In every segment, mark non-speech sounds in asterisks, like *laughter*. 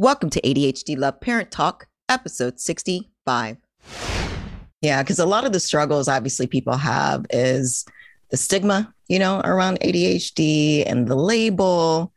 Welcome to ADHD Love Parent Talk, episode 65. Yeah, because a lot of the struggles obviously people have is the stigma, you know, around ADHD and the label.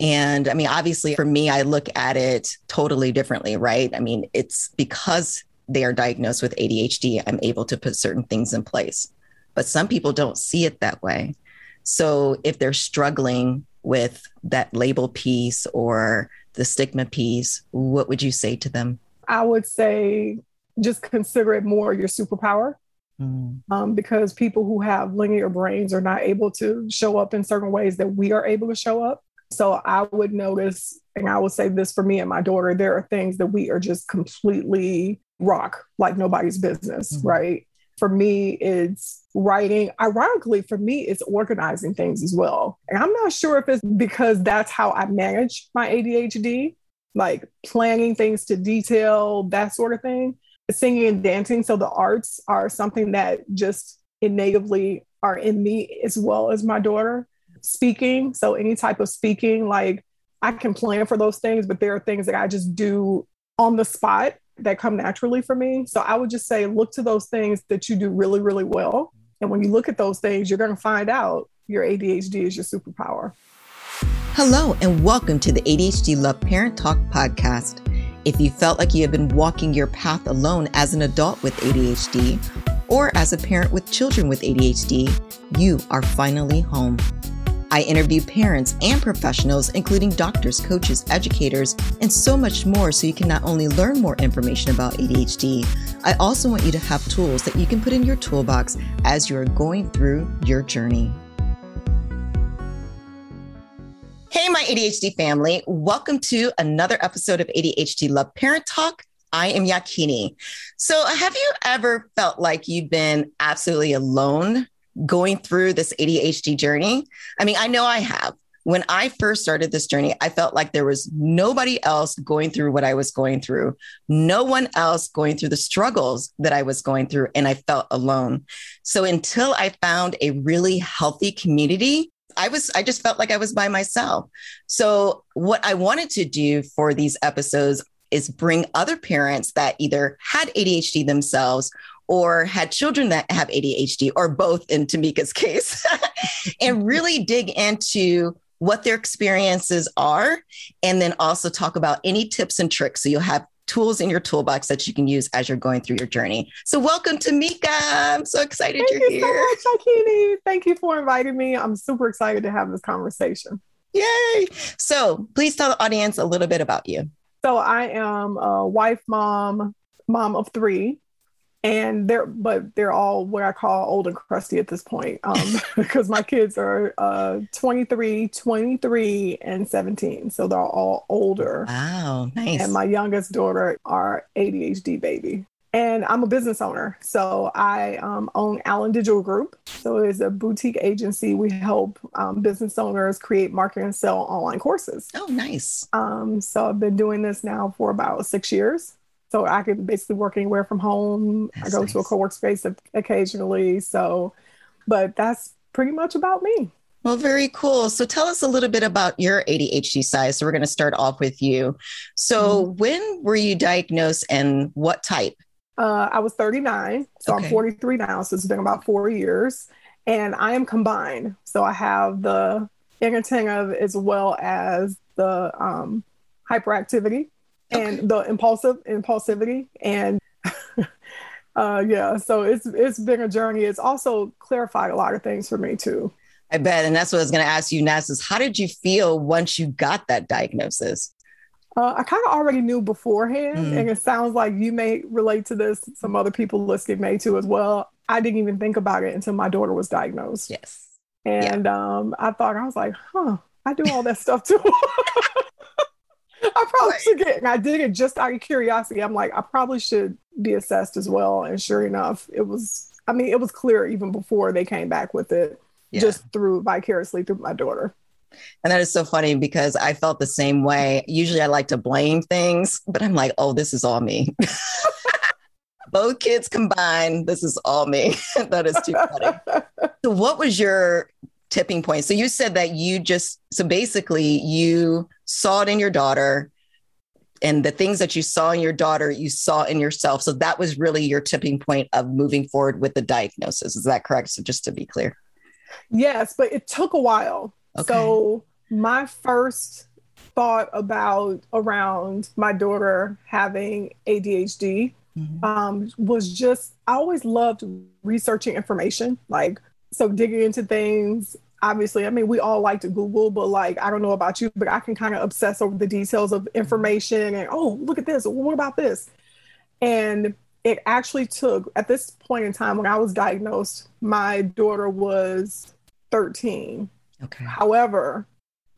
And I mean, obviously for me, I look at it totally differently, right? I mean, it's because they are diagnosed with ADHD, I'm able to put certain things in place. But some people don't see it that way. So if they're struggling with that label piece or the stigma piece, what would you say to them? I would say just consider it more your superpower. Mm. Um, because people who have linear brains are not able to show up in certain ways that we are able to show up. So I would notice, and I would say this for me and my daughter, there are things that we are just completely rock like nobody's business, mm-hmm. right? For me, it's writing. Ironically, for me, it's organizing things as well. And I'm not sure if it's because that's how I manage my ADHD, like planning things to detail, that sort of thing. Singing and dancing. So the arts are something that just innately are in me as well as my daughter. Speaking. So any type of speaking, like I can plan for those things, but there are things that I just do on the spot that come naturally for me. So I would just say look to those things that you do really, really well. And when you look at those things, you're going to find out your ADHD is your superpower. Hello, and welcome to the ADHD Love Parent Talk podcast. If you felt like you have been walking your path alone as an adult with ADHD or as a parent with children with ADHD, you are finally home. I interview parents and professionals, including doctors, coaches, educators, and so much more, so you can not only learn more information about ADHD, I also want you to have tools that you can put in your toolbox as you are going through your journey. Hey, my ADHD family. Welcome to another episode of ADHD Love Parent Talk. I am Yakini. So, have you ever felt like you've been absolutely alone going through this ADHD journey. I mean, I know I have. When I first started this journey, I felt like there was nobody else going through what I was going through, no one else going through the struggles that I was going through, and I felt alone. So until I found a really healthy community, I was I just felt like I was by myself. So what I wanted to do for these episodes is bring other parents that either had ADHD themselves or had children that have ADHD or both in Tamika's *laughs* case and really dig into what their experiences are and then also talk about any tips and tricks so you'll have tools in your toolbox that you can use as you're going through your journey. So welcome Tamika. I'm so excited Thank you're you here. So much, Yakini. Thank you for inviting me. I'm super excited to have this conversation. Yay. So please tell the audience a little bit about you. So I am a wife, mom, mom of three and they're but they're all what I call old and crusty at this point um, *laughs* *laughs* because my kids are uh, 23, 23, and 17, so they're all older. Wow, nice. And my youngest daughter are ADHD baby. And I'm a business owner, so I um, own Allen Digital Group. So it's a boutique agency. We help um, business owners create, market, and sell online courses. Oh, nice. Um, so I've been doing this now for about six years. So I can basically work anywhere from home. That's I go nice. to a co-work space occasionally. So, but that's pretty much about me. Well, very cool. So tell us a little bit about your ADHD size. So we're going to start off with you. So mm-hmm. when were you diagnosed and what type? Uh, I was 39. So okay. I'm 43 now. So it's been about four years. And I am combined. So I have the inattentive as well as the um, hyperactivity and okay. the impulsive impulsivity and *laughs* uh yeah so it's it's been a journey it's also clarified a lot of things for me too i bet and that's what i was going to ask you next is how did you feel once you got that diagnosis uh, I kind of already knew beforehand, mm. and it sounds like you may relate to this. Some other people listening may too as well. I didn't even think about it until my daughter was diagnosed. Yes, and yeah. um, I thought I was like, "Huh, I do all that stuff too." *laughs* I probably right. should get. And I did it just out of curiosity. I'm like, I probably should be assessed as well. And sure enough, it was. I mean, it was clear even before they came back with it, yeah. just through vicariously through my daughter. And that is so funny because I felt the same way. Usually I like to blame things, but I'm like, oh, this is all me. *laughs* Both kids combined, this is all me. *laughs* that is too funny. *laughs* so, what was your tipping point? So, you said that you just, so basically, you saw it in your daughter and the things that you saw in your daughter, you saw in yourself. So that was really your tipping point of moving forward with the diagnosis. Is that correct? So just to be clear. Yes, but it took a while. Okay. So my first thought about around my daughter having ADHD mm-hmm. um, was just I always loved researching information, like so digging into things. Obviously, I mean, we all like to Google, but like I don't know about you, but I can kind of obsess over the details of information and oh, look at this. What about this? And it actually took at this point in time when I was diagnosed, my daughter was 13. Okay. However,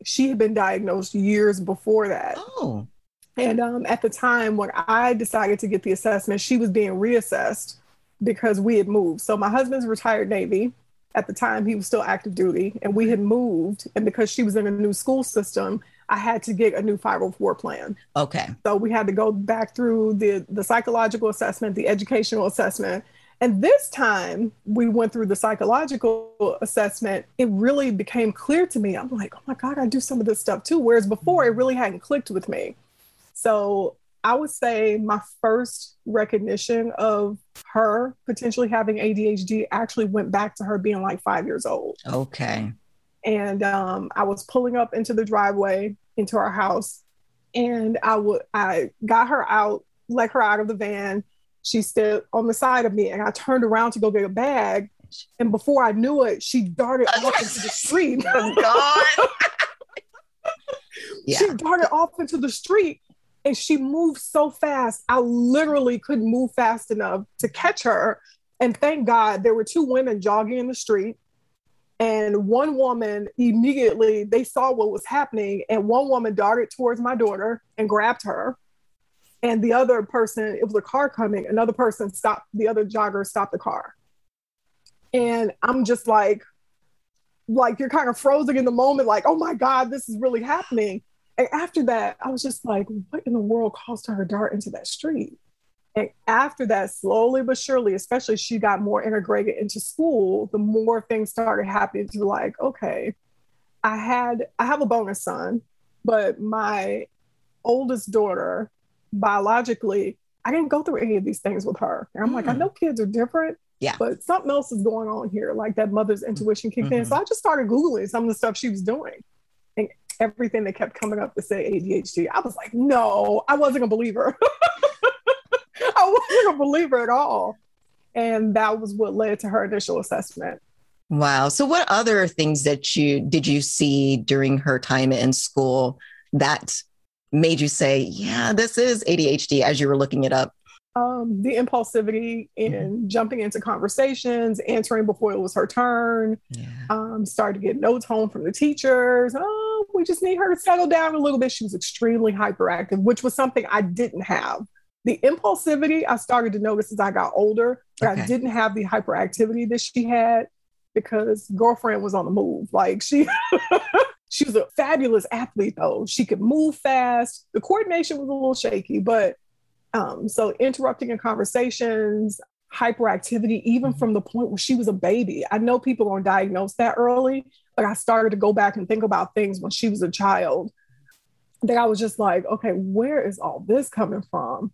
she had been diagnosed years before that. Oh. And um, at the time when I decided to get the assessment, she was being reassessed because we had moved. So my husband's retired Navy. At the time, he was still active duty, and we had moved. And because she was in a new school system, I had to get a new 504 plan. Okay. So we had to go back through the the psychological assessment, the educational assessment, and this time we went through the psychological assessment. It really became clear to me. I'm like, oh my God, I do some of this stuff too. Whereas before, it really hadn't clicked with me. So I would say my first recognition of her potentially having ADHD actually went back to her being like five years old. Okay. And um, I was pulling up into the driveway into our house, and I would I got her out, let her out of the van. She stood on the side of me, and I turned around to go get a bag. And before I knew it, she darted oh, off into the street. *laughs* Oh God! *laughs* yeah. She darted off into the street, and she moved so fast. I literally couldn't move fast enough to catch her. And thank God there were two women jogging in the street. And one woman immediately, they saw what was happening. And one woman darted towards my daughter and grabbed her. And the other person, it was a car coming, another person stopped, the other jogger stopped the car. And I'm just like, like you're kind of frozen in the moment, like, oh my God, this is really happening. And after that, I was just like, what in the world caused her to dart into that street? And after that, slowly but surely, especially she got more integrated into school, the more things started happening to like, okay, I had I have a bonus son, but my oldest daughter, biologically, I didn't go through any of these things with her. And I'm mm. like, I hmm. know kids are different. Yeah. But something else is going on here, like that mother's intuition kicked mm-hmm. in. So I just started Googling some of the stuff she was doing And everything that kept coming up to say ADHD. I was like, no, I wasn't a believer. *laughs* I wasn't a believer at all. And that was what led to her initial assessment. Wow. So what other things that you did you see during her time in school that made you say, yeah, this is ADHD as you were looking it up? Um, the impulsivity in mm-hmm. jumping into conversations, answering before it was her turn, yeah. um, started to get notes home from the teachers. Oh, we just need her to settle down a little bit. She was extremely hyperactive, which was something I didn't have. The impulsivity I started to notice as I got older, but okay. I didn't have the hyperactivity that she had because girlfriend was on the move. Like she *laughs* she was a fabulous athlete though. She could move fast. The coordination was a little shaky, but um, so interrupting in conversations, hyperactivity, even mm-hmm. from the point where she was a baby. I know people don't diagnose that early, but I started to go back and think about things when she was a child that I was just like, okay, where is all this coming from?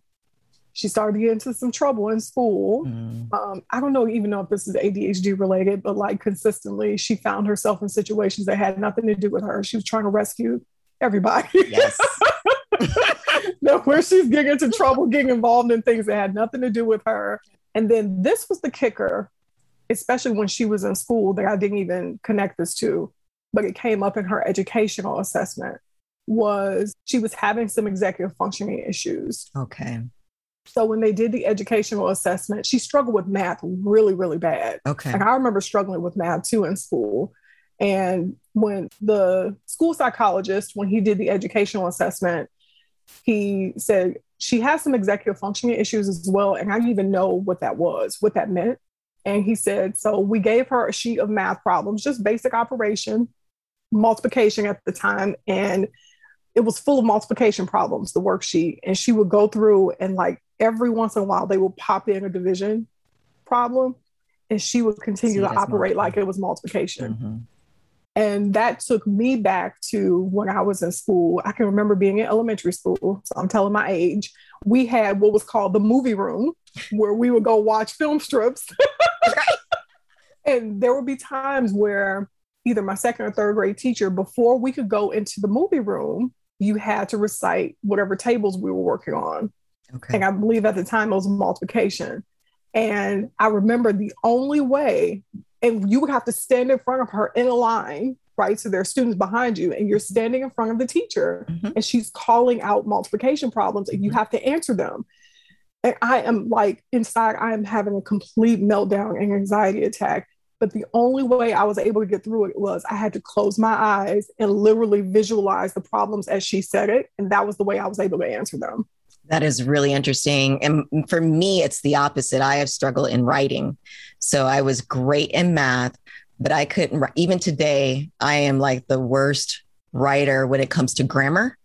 She started to get into some trouble in school. Mm. Um, I don't know even know if this is ADHD related, but like consistently, she found herself in situations that had nothing to do with her. She was trying to rescue everybody. Yes. *laughs* where she's getting into trouble, getting involved in things that had nothing to do with her. And then this was the kicker, especially when she was in school, that I didn't even connect this to, but it came up in her educational assessment was she was having some executive functioning issues. Okay. So when they did the educational assessment, she struggled with math really, really bad. Okay. Like I remember struggling with math too in school. And when the school psychologist, when he did the educational assessment, he said she has some executive functioning issues as well. And I didn't even know what that was, what that meant. And he said, so we gave her a sheet of math problems, just basic operation, multiplication at the time. And it was full of multiplication problems, the worksheet. And she would go through and like every once in a while they would pop in a division problem and she would continue See, to operate like it was multiplication. Mm-hmm. And that took me back to when I was in school. I can remember being in elementary school. So I'm telling my age. We had what was called the movie room where we would go watch film strips. *laughs* and there would be times where either my second or third grade teacher, before we could go into the movie room, you had to recite whatever tables we were working on. Okay. And I believe at the time it was multiplication. And I remember the only way and you would have to stand in front of her in a line right so there are students behind you and you're standing in front of the teacher mm-hmm. and she's calling out multiplication problems and you mm-hmm. have to answer them and i am like inside i am having a complete meltdown and anxiety attack but the only way i was able to get through it was i had to close my eyes and literally visualize the problems as she said it and that was the way i was able to answer them that is really interesting. And for me, it's the opposite. I have struggled in writing. So I was great in math, but I couldn't, even today, I am like the worst writer when it comes to grammar.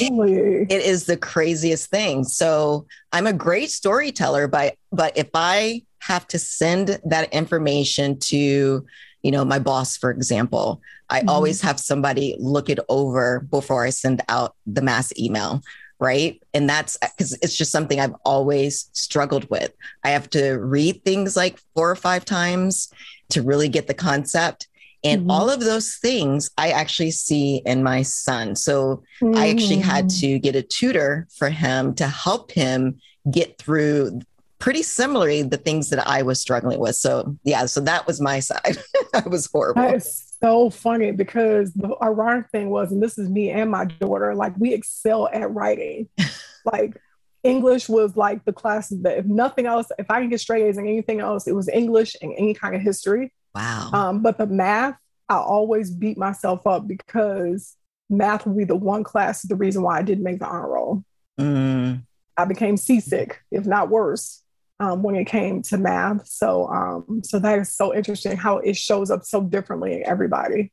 really? *laughs* It is the craziest thing. So I'm a great storyteller, but but if I have to send that information to, you know, my boss, for example, I mm-hmm. always have somebody look it over before I send out the mass email right? And that's because it's just something I've always struggled with. I have to read things like four or five times to really get the concept. And mm-hmm. all of those things I actually see in my son. So mm-hmm. I actually had mm. to get a tutor for him to help him get through pretty similarly the things that I was struggling with. So yeah, so that was my side. *laughs* I was horrible. That is so funny because the ironic thing was, and this is me and my daughter, like we excel at writing. *laughs* like English was like the classes that, if nothing else, if I can get straight A's in anything else, it was English and any kind of history. Wow. Um, but the math, I always beat myself up because math would be the one class, the reason why I didn't make the honor roll. Mm. I became seasick, if not worse um, when it came to math. So, um, so that is so interesting how it shows up so differently in everybody.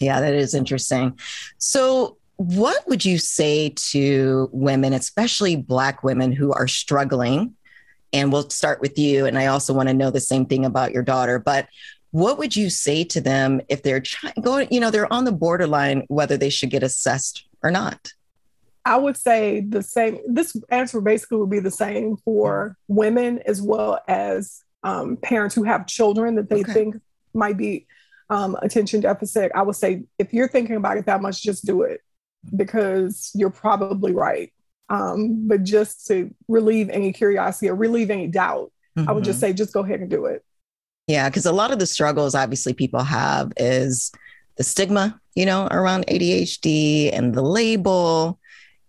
Yeah, that is interesting. So, what would you say to women, especially Black women who are struggling? And we'll start with you. And I also want to know the same thing about your daughter. But what would you say to them if they're trying, going, you know, they're on the borderline whether they should get assessed or not? I would say the same. This answer basically would be the same for women as well as um, parents who have children that they okay. think might be um, attention deficit. I would say if you're thinking about it that much, just do it because you're probably right. Um, but just to relieve any curiosity or relieve any doubt, mm-hmm. I would just mm-hmm. say just go ahead and do it. Yeah, because a lot of the struggles obviously people have is the stigma, you know, around ADHD and the label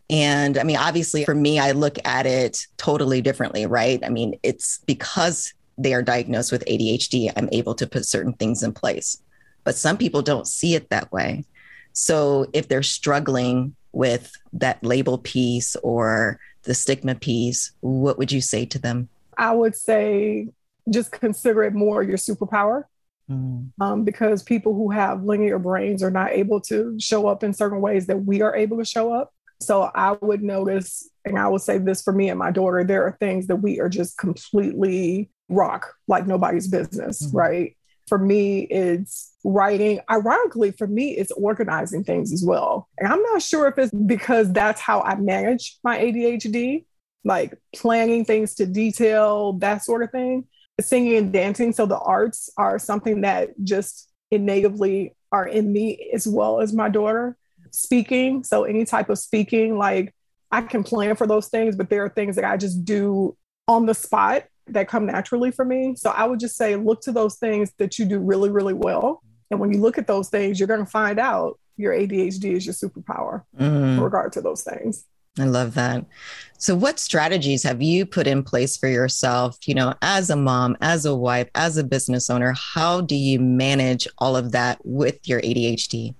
and I mean, obviously, for me, I look at it totally differently, right? I mean, it's because they are diagnosed with ADHD, I'm able to put certain things in place. But some people don't see it that way. So if they're struggling with that label piece or the stigma piece, what would you say to them? I would say just consider it more your superpower. Mm. Um, because people who have linear brains are not able to show up in certain ways that we are able to show up. So I would notice, and I would say this for me and my daughter, there are things that we are just completely rock like nobody's business, mm-hmm. right? For me, it's writing. Ironically, for me, it's organizing things as well. And I'm not sure if it's because that's how I manage my ADHD, like planning things to detail, that sort of thing. Singing and dancing. So the arts are something that just innately are in me as well as my daughter speaking. So any type of speaking, like I can plan for those things, but there are things that I just do on the spot that come naturally for me. So I would just say look to those things that you do really, really well. And when you look at those things, you're going to find out your ADHD is your superpower mm. in regard to those things. I love that. So, what strategies have you put in place for yourself, you know, as a mom, as a wife, as a business owner? How do you manage all of that with your ADHD?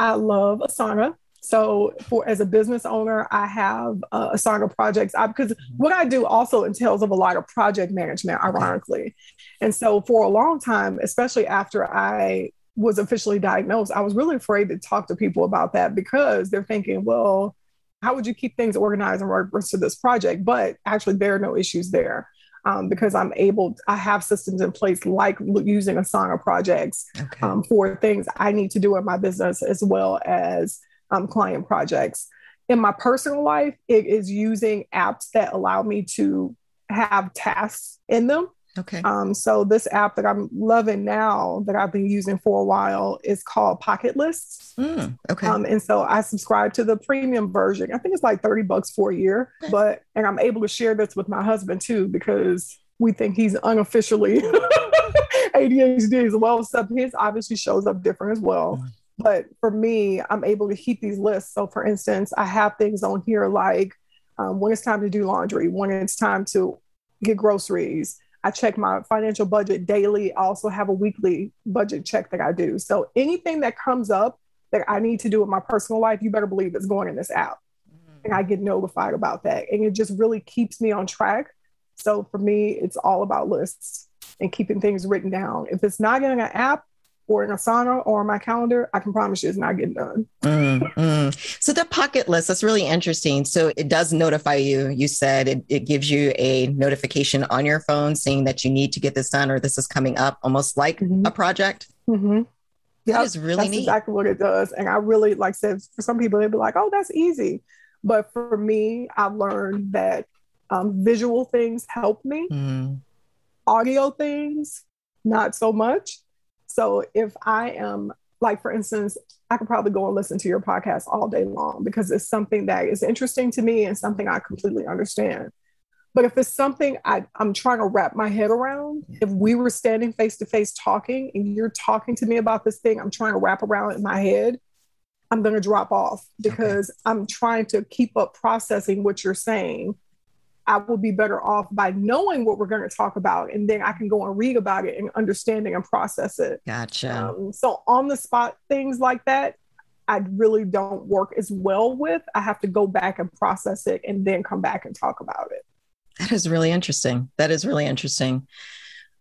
I love Asana. So for as a business owner, I have uh, Asana projects I, because what I do also entails of a lot of project management, ironically. And so for a long time, especially after I was officially diagnosed, I was really afraid to talk to people about that because they're thinking, well, how would you keep things organized in regards to this project? But actually, there are no issues there. Um, because I'm able, I have systems in place like using Asana projects okay. um, for things I need to do in my business as well as um, client projects. In my personal life, it is using apps that allow me to have tasks in them. Okay. Um, so this app that I'm loving now that I've been using for a while is called Pocket Lists. Mm, okay. Um, and so I subscribe to the premium version. I think it's like 30 bucks for a year, okay. but and I'm able to share this with my husband too because we think he's unofficially *laughs* ADHD as well. So his obviously shows up different as well. Mm. But for me, I'm able to keep these lists. So for instance, I have things on here like um, when it's time to do laundry, when it's time to get groceries I check my financial budget daily. I also have a weekly budget check that I do. So anything that comes up that I need to do in my personal life, you better believe it's going in this app. Mm-hmm. And I get notified about that. And it just really keeps me on track. So for me, it's all about lists and keeping things written down. If it's not in an app, or in Asana or my calendar, I can promise you it's not getting done. mm, mm. So the pocket list, that's really interesting. So it does notify you. You said it, it gives you a notification on your phone saying that you need to get this done or this is coming up, almost like mm-hmm. a project. Mm-hmm. That yep, is really that's neat. exactly what it does. And I really, like I said, for some people, they'd be like, oh, that's easy. But for me, I've learned that um, visual things help me. Mm. Audio things, not so much. So if I am like, for instance, I could probably go and listen to your podcast all day long because it's something that is interesting to me and something I completely understand. But if it's something I, am trying to wrap my head around, if we were standing face to face talking and you're talking to me about this thing, I'm trying to wrap around in my head, I'm going to drop off because okay. I'm trying to keep up processing what you're saying I will be better off by knowing what we're going to talk about. And then I can go and read about it and understanding and process it. Gotcha. Um, so on the spot things like that, I really don't work as well with. I have to go back and process it and then come back and talk about it. That is really interesting. That is really interesting.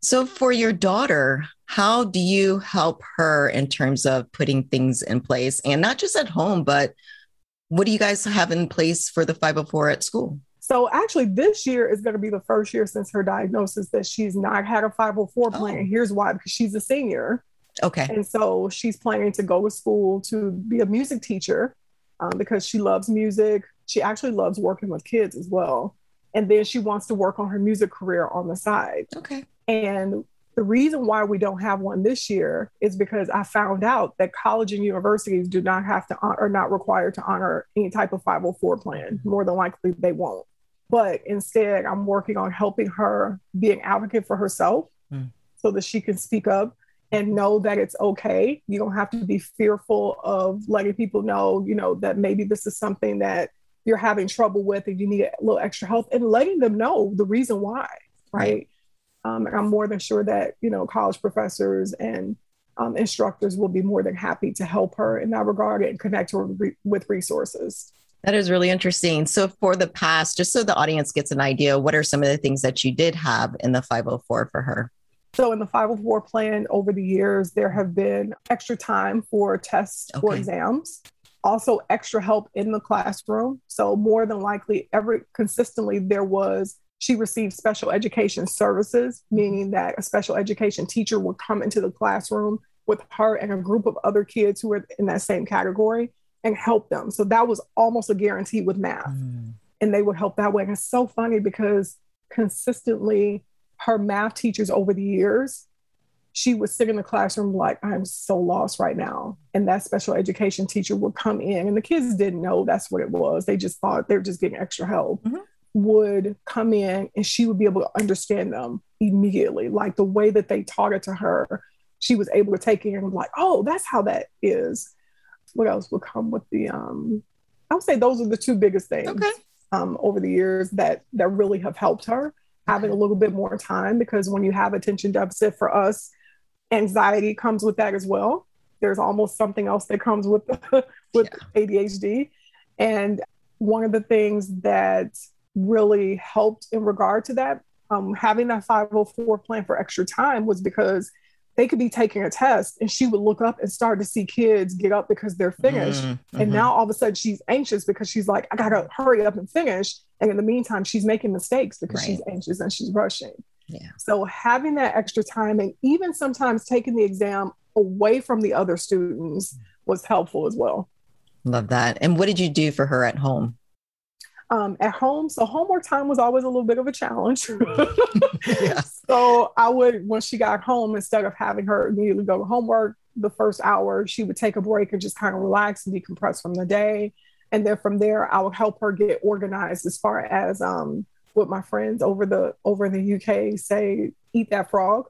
So, for your daughter, how do you help her in terms of putting things in place and not just at home, but what do you guys have in place for the 504 at school? So actually, this year is going to be the first year since her diagnosis that she's not had a 504 plan. Oh. Here's why because she's a senior. Okay. And so she's planning to go to school to be a music teacher um, because she loves music. She actually loves working with kids as well. And then she wants to work on her music career on the side. Okay. And the reason why we don't have one this year is because I found out that college and universities do not have to are not required to honor any type of 504 plan. More than likely, they won't. But instead, I'm working on helping her be an advocate for herself mm. so that she can speak up and know that it's okay. You don't have to be fearful of letting people know, you know, that maybe this is something that you're having trouble with and you need a little extra help and letting them know the reason why, right? Um, and I'm more than sure that, you know, college professors and um, instructors will be more than happy to help her in that regard and connect her with resources. That is really interesting. So, for the past, just so the audience gets an idea, what are some of the things that you did have in the 504 for her? So, in the 504 plan over the years, there have been extra time for tests okay. or exams, also extra help in the classroom. So, more than likely, every consistently, there was she received special education services, mm-hmm. meaning that a special education teacher would come into the classroom with her and a group of other kids who were in that same category and help them. So that was almost a guarantee with math. Mm. And they would help that way. And it's so funny because consistently, her math teachers over the years, she would sit in the classroom like, I'm so lost right now. And that special education teacher would come in, and the kids didn't know that's what it was. They just thought they were just getting extra help. Mm-hmm. Would come in and she would be able to understand them immediately. Like the way that they taught it to her, she was able to take it and like, oh, that's how that is what else will come with the um I would say those are the two biggest things okay. um, over the years that that really have helped her having a little bit more time because when you have attention deficit for us, anxiety comes with that as well. There's almost something else that comes with *laughs* with yeah. ADHD, and one of the things that really helped in regard to that, um, having that 504 plan for extra time was because they could be taking a test and she would look up and start to see kids get up because they're finished. Mm-hmm. And now all of a sudden she's anxious because she's like, I gotta hurry up and finish. And in the meantime, she's making mistakes because right. she's anxious and she's rushing. Yeah. So having that extra time and even sometimes taking the exam away from the other students was helpful as well. Love that. And what did you do for her at home? Um, at home. So homework time was always a little bit of a challenge. *laughs* yeah. So I would, when she got home, instead of having her immediately go to homework, the first hour, she would take a break and just kind of relax and decompress from the day. And then from there, I would help her get organized as far as um, what my friends over the over in the UK say, eat that frog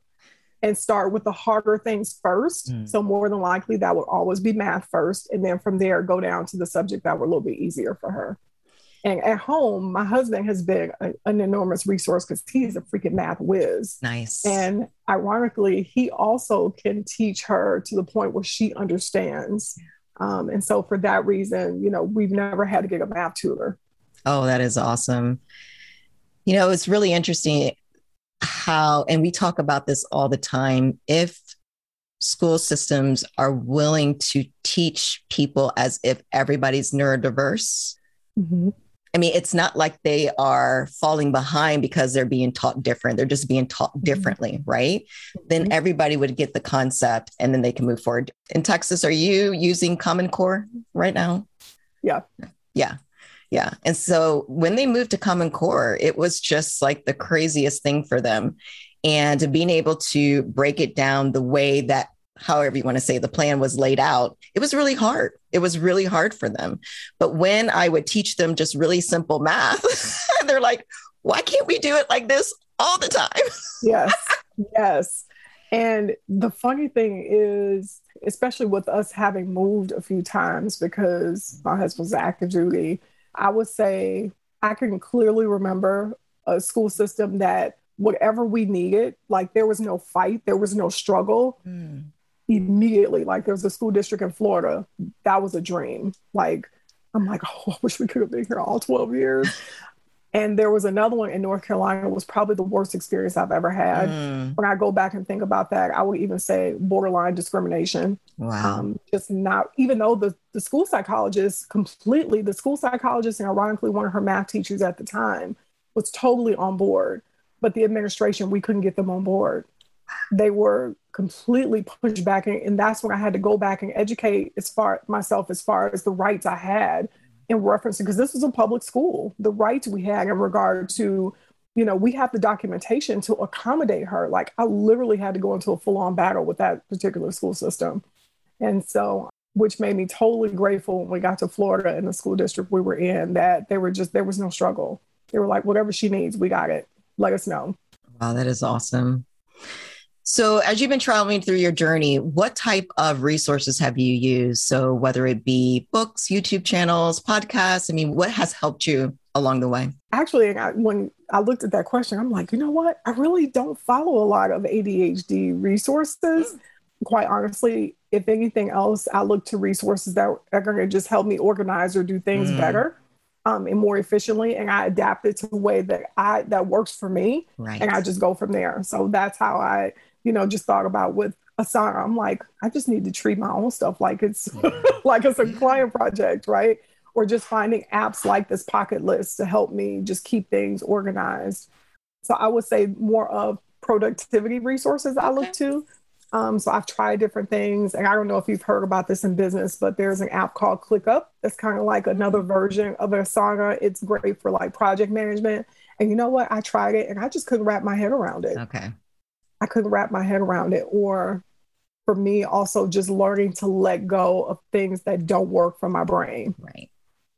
and start with the harder things first. Mm. So more than likely that would always be math first. And then from there, go down to the subject that were a little bit easier for her. And at home, my husband has been a, an enormous resource because he's a freaking math whiz. Nice. And ironically, he also can teach her to the point where she understands. Um, and so, for that reason, you know, we've never had to get a math tutor. Oh, that is awesome. You know, it's really interesting how, and we talk about this all the time. If school systems are willing to teach people as if everybody's neurodiverse, mm-hmm. I mean, it's not like they are falling behind because they're being taught different. They're just being taught mm-hmm. differently, right? Mm-hmm. Then everybody would get the concept and then they can move forward. In Texas, are you using Common Core right now? Yeah. Yeah. Yeah. And so when they moved to Common Core, it was just like the craziest thing for them. And being able to break it down the way that however you want to say the plan was laid out, it was really hard. It was really hard for them. But when I would teach them just really simple math, *laughs* they're like, why can't we do it like this all the time? *laughs* yes. Yes. And the funny thing is, especially with us having moved a few times because my husband's active duty, I would say I can clearly remember a school system that whatever we needed, like there was no fight, there was no struggle. Mm immediately. Like there was a school district in Florida. That was a dream. Like I'm like, *laughs* oh, I wish we could have been here all 12 years. and there was another one in North Carolina was probably the worst experience I've ever had. Mm. When I go back and think about that, I would even say borderline discrimination. Wow. Um, just not, even though the, the school psychologist completely, the school psychologist and ironically one of her math teachers at the time was totally on board, but the administration, we couldn't get them on board they were completely pushed back and, and that's when i had to go back and educate as far myself as far as the rights i had in reference because this was a public school. The rights we had in regard to you know we have the documentation to accommodate her. Like i literally had to go into a full-on battle with that particular school system. And so which made me totally grateful when we got to florida in the school district we were in that they were just there was no struggle. They were like whatever she needs we got it. Let us know. Wow that is awesome so, as you've been traveling through your journey, what type of resources have you used? So, whether it be books, YouTube channels, podcasts, I mean, what has helped you along the way? Actually, when I looked at that question, I'm like, you know what? I really don't follow a lot of ADHD resources. Quite honestly, if anything else, I look to resources that are going to just help me organize or do things mm. better. Um, and more efficiently and I adapt it to the way that I that works for me right. and I just go from there. So that's how I you know, just thought about with Asana. I'm like, I just need to treat my own stuff like it's *laughs* *laughs* like it's a client project, right? Or just finding apps like this pocket list to help me just keep things organized. So I would say more of productivity resources I look to. Um, so I've tried different things, and I don't know if you've heard about this in business, but there's an app called ClickUp that's kind of like another version of Asana. It's great for like project management. And you know what? I tried it, and I just couldn't wrap my head around it. Okay. I couldn't wrap my head around it. Or for me, also just learning to let go of things that don't work for my brain. Right.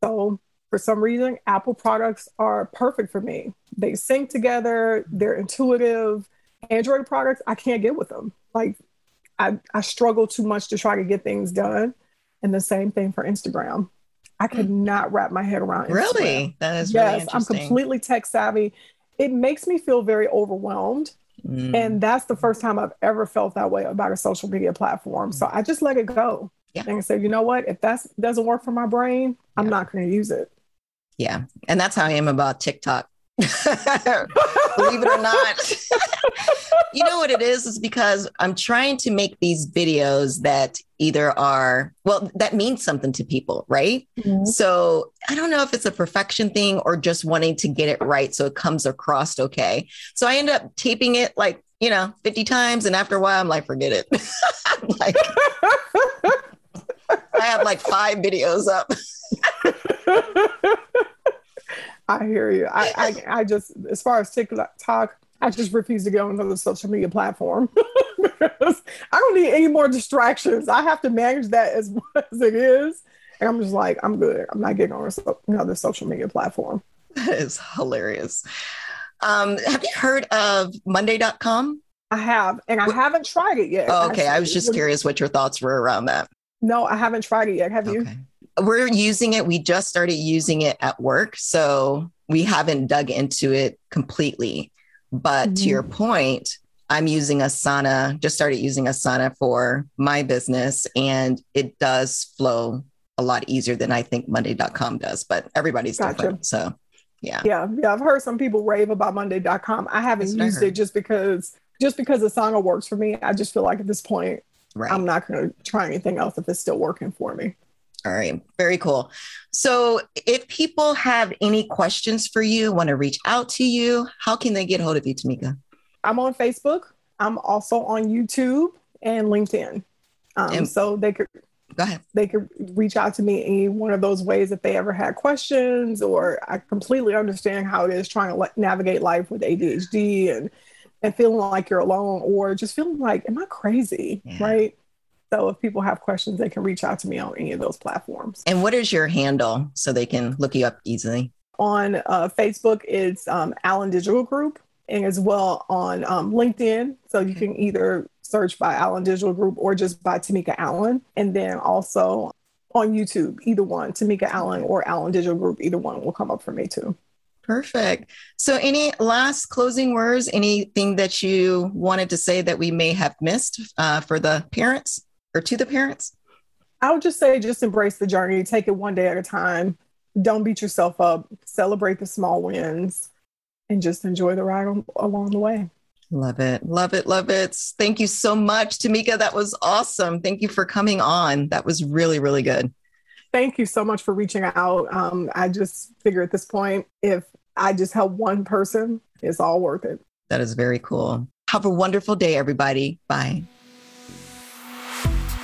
So for some reason, Apple products are perfect for me. They sync together, they're intuitive. Android products, I can't get with them. Like I, I struggle too much to try to get things done. And the same thing for Instagram. I could mm. not wrap my head around. Instagram. Really? That is yes, really I'm completely tech savvy. It makes me feel very overwhelmed Mm. And that's the first time I've ever felt that way about a social media platform. So I just let it go yeah. and said, you know what? If that doesn't work for my brain, I'm not going to use it. Yeah. And that's how I am about TikTok. *laughs* Believe it or not. *laughs* you know what it is? Is because I'm trying to make these videos that either are, well, that means something to people, right? Mm-hmm. So I don't know if it's a perfection thing or just wanting to get it right so it comes across okay. So I end up taping it like, you know, 50 times. And after a while, I'm like, forget it. *laughs* like, I have like five videos up. I hear you. I, I, I just, as far as TikTok, I just refuse to go on another social media platform *laughs* because I don't need any more distractions. I have to manage that as much *laughs* as it is. And I'm just like, I'm good. I'm not getting on another social media platform. That is hilarious. Um, have you heard of Monday.com? I have, and I what? haven't tried it yet. Oh, okay. I was just curious what your thoughts were around that. No, I haven't tried it yet. Have you? We're using it. We just started using it at work. So we haven't dug into it completely. But mm-hmm. to your mm-hmm. point, I'm using Asana, just started using Asana for my business, and it does flow a lot easier than I think Monday.com does, but everybody's gotcha. different. So, yeah. Yeah. Yeah. I've heard some people rave about Monday.com. I haven't That's used it just because, just because Asana works for me. I just feel like at this point, right. I'm not going to try anything else if it's still working for me. All right, very cool. So, if people have any questions for you, want to reach out to you, how can they get hold of you, Tamika? I'm on Facebook. I'm also on YouTube and LinkedIn. Um, and so they could go ahead. They could reach out to me any one of those ways if they ever had questions, or I completely understand how it is trying to navigate life with ADHD and and feeling like you're alone, or just feeling like, am I crazy? Yeah. Right? So if people have questions, they can reach out to me on any of those platforms. And what is your handle so they can look you up easily? On uh, Facebook, it's um, Allen Digital Group, and as well on um, LinkedIn. So you can either search by Allen Digital Group or just by Tamika Allen. And then also on YouTube, either one, Tamika Allen or Allen Digital Group, either one will come up for me too. Perfect. So, any last closing words? Anything that you wanted to say that we may have missed uh, for the parents? Or to the parents? I would just say just embrace the journey, take it one day at a time. Don't beat yourself up, celebrate the small wins, and just enjoy the ride on, along the way. Love it. Love it. Love it. Thank you so much, Tamika. That was awesome. Thank you for coming on. That was really, really good. Thank you so much for reaching out. Um, I just figure at this point, if I just help one person, it's all worth it. That is very cool. Have a wonderful day, everybody. Bye.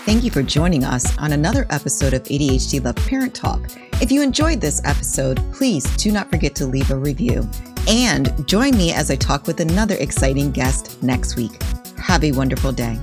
Thank you for joining us on another episode of ADHD Love Parent Talk. If you enjoyed this episode, please do not forget to leave a review and join me as I talk with another exciting guest next week. Have a wonderful day.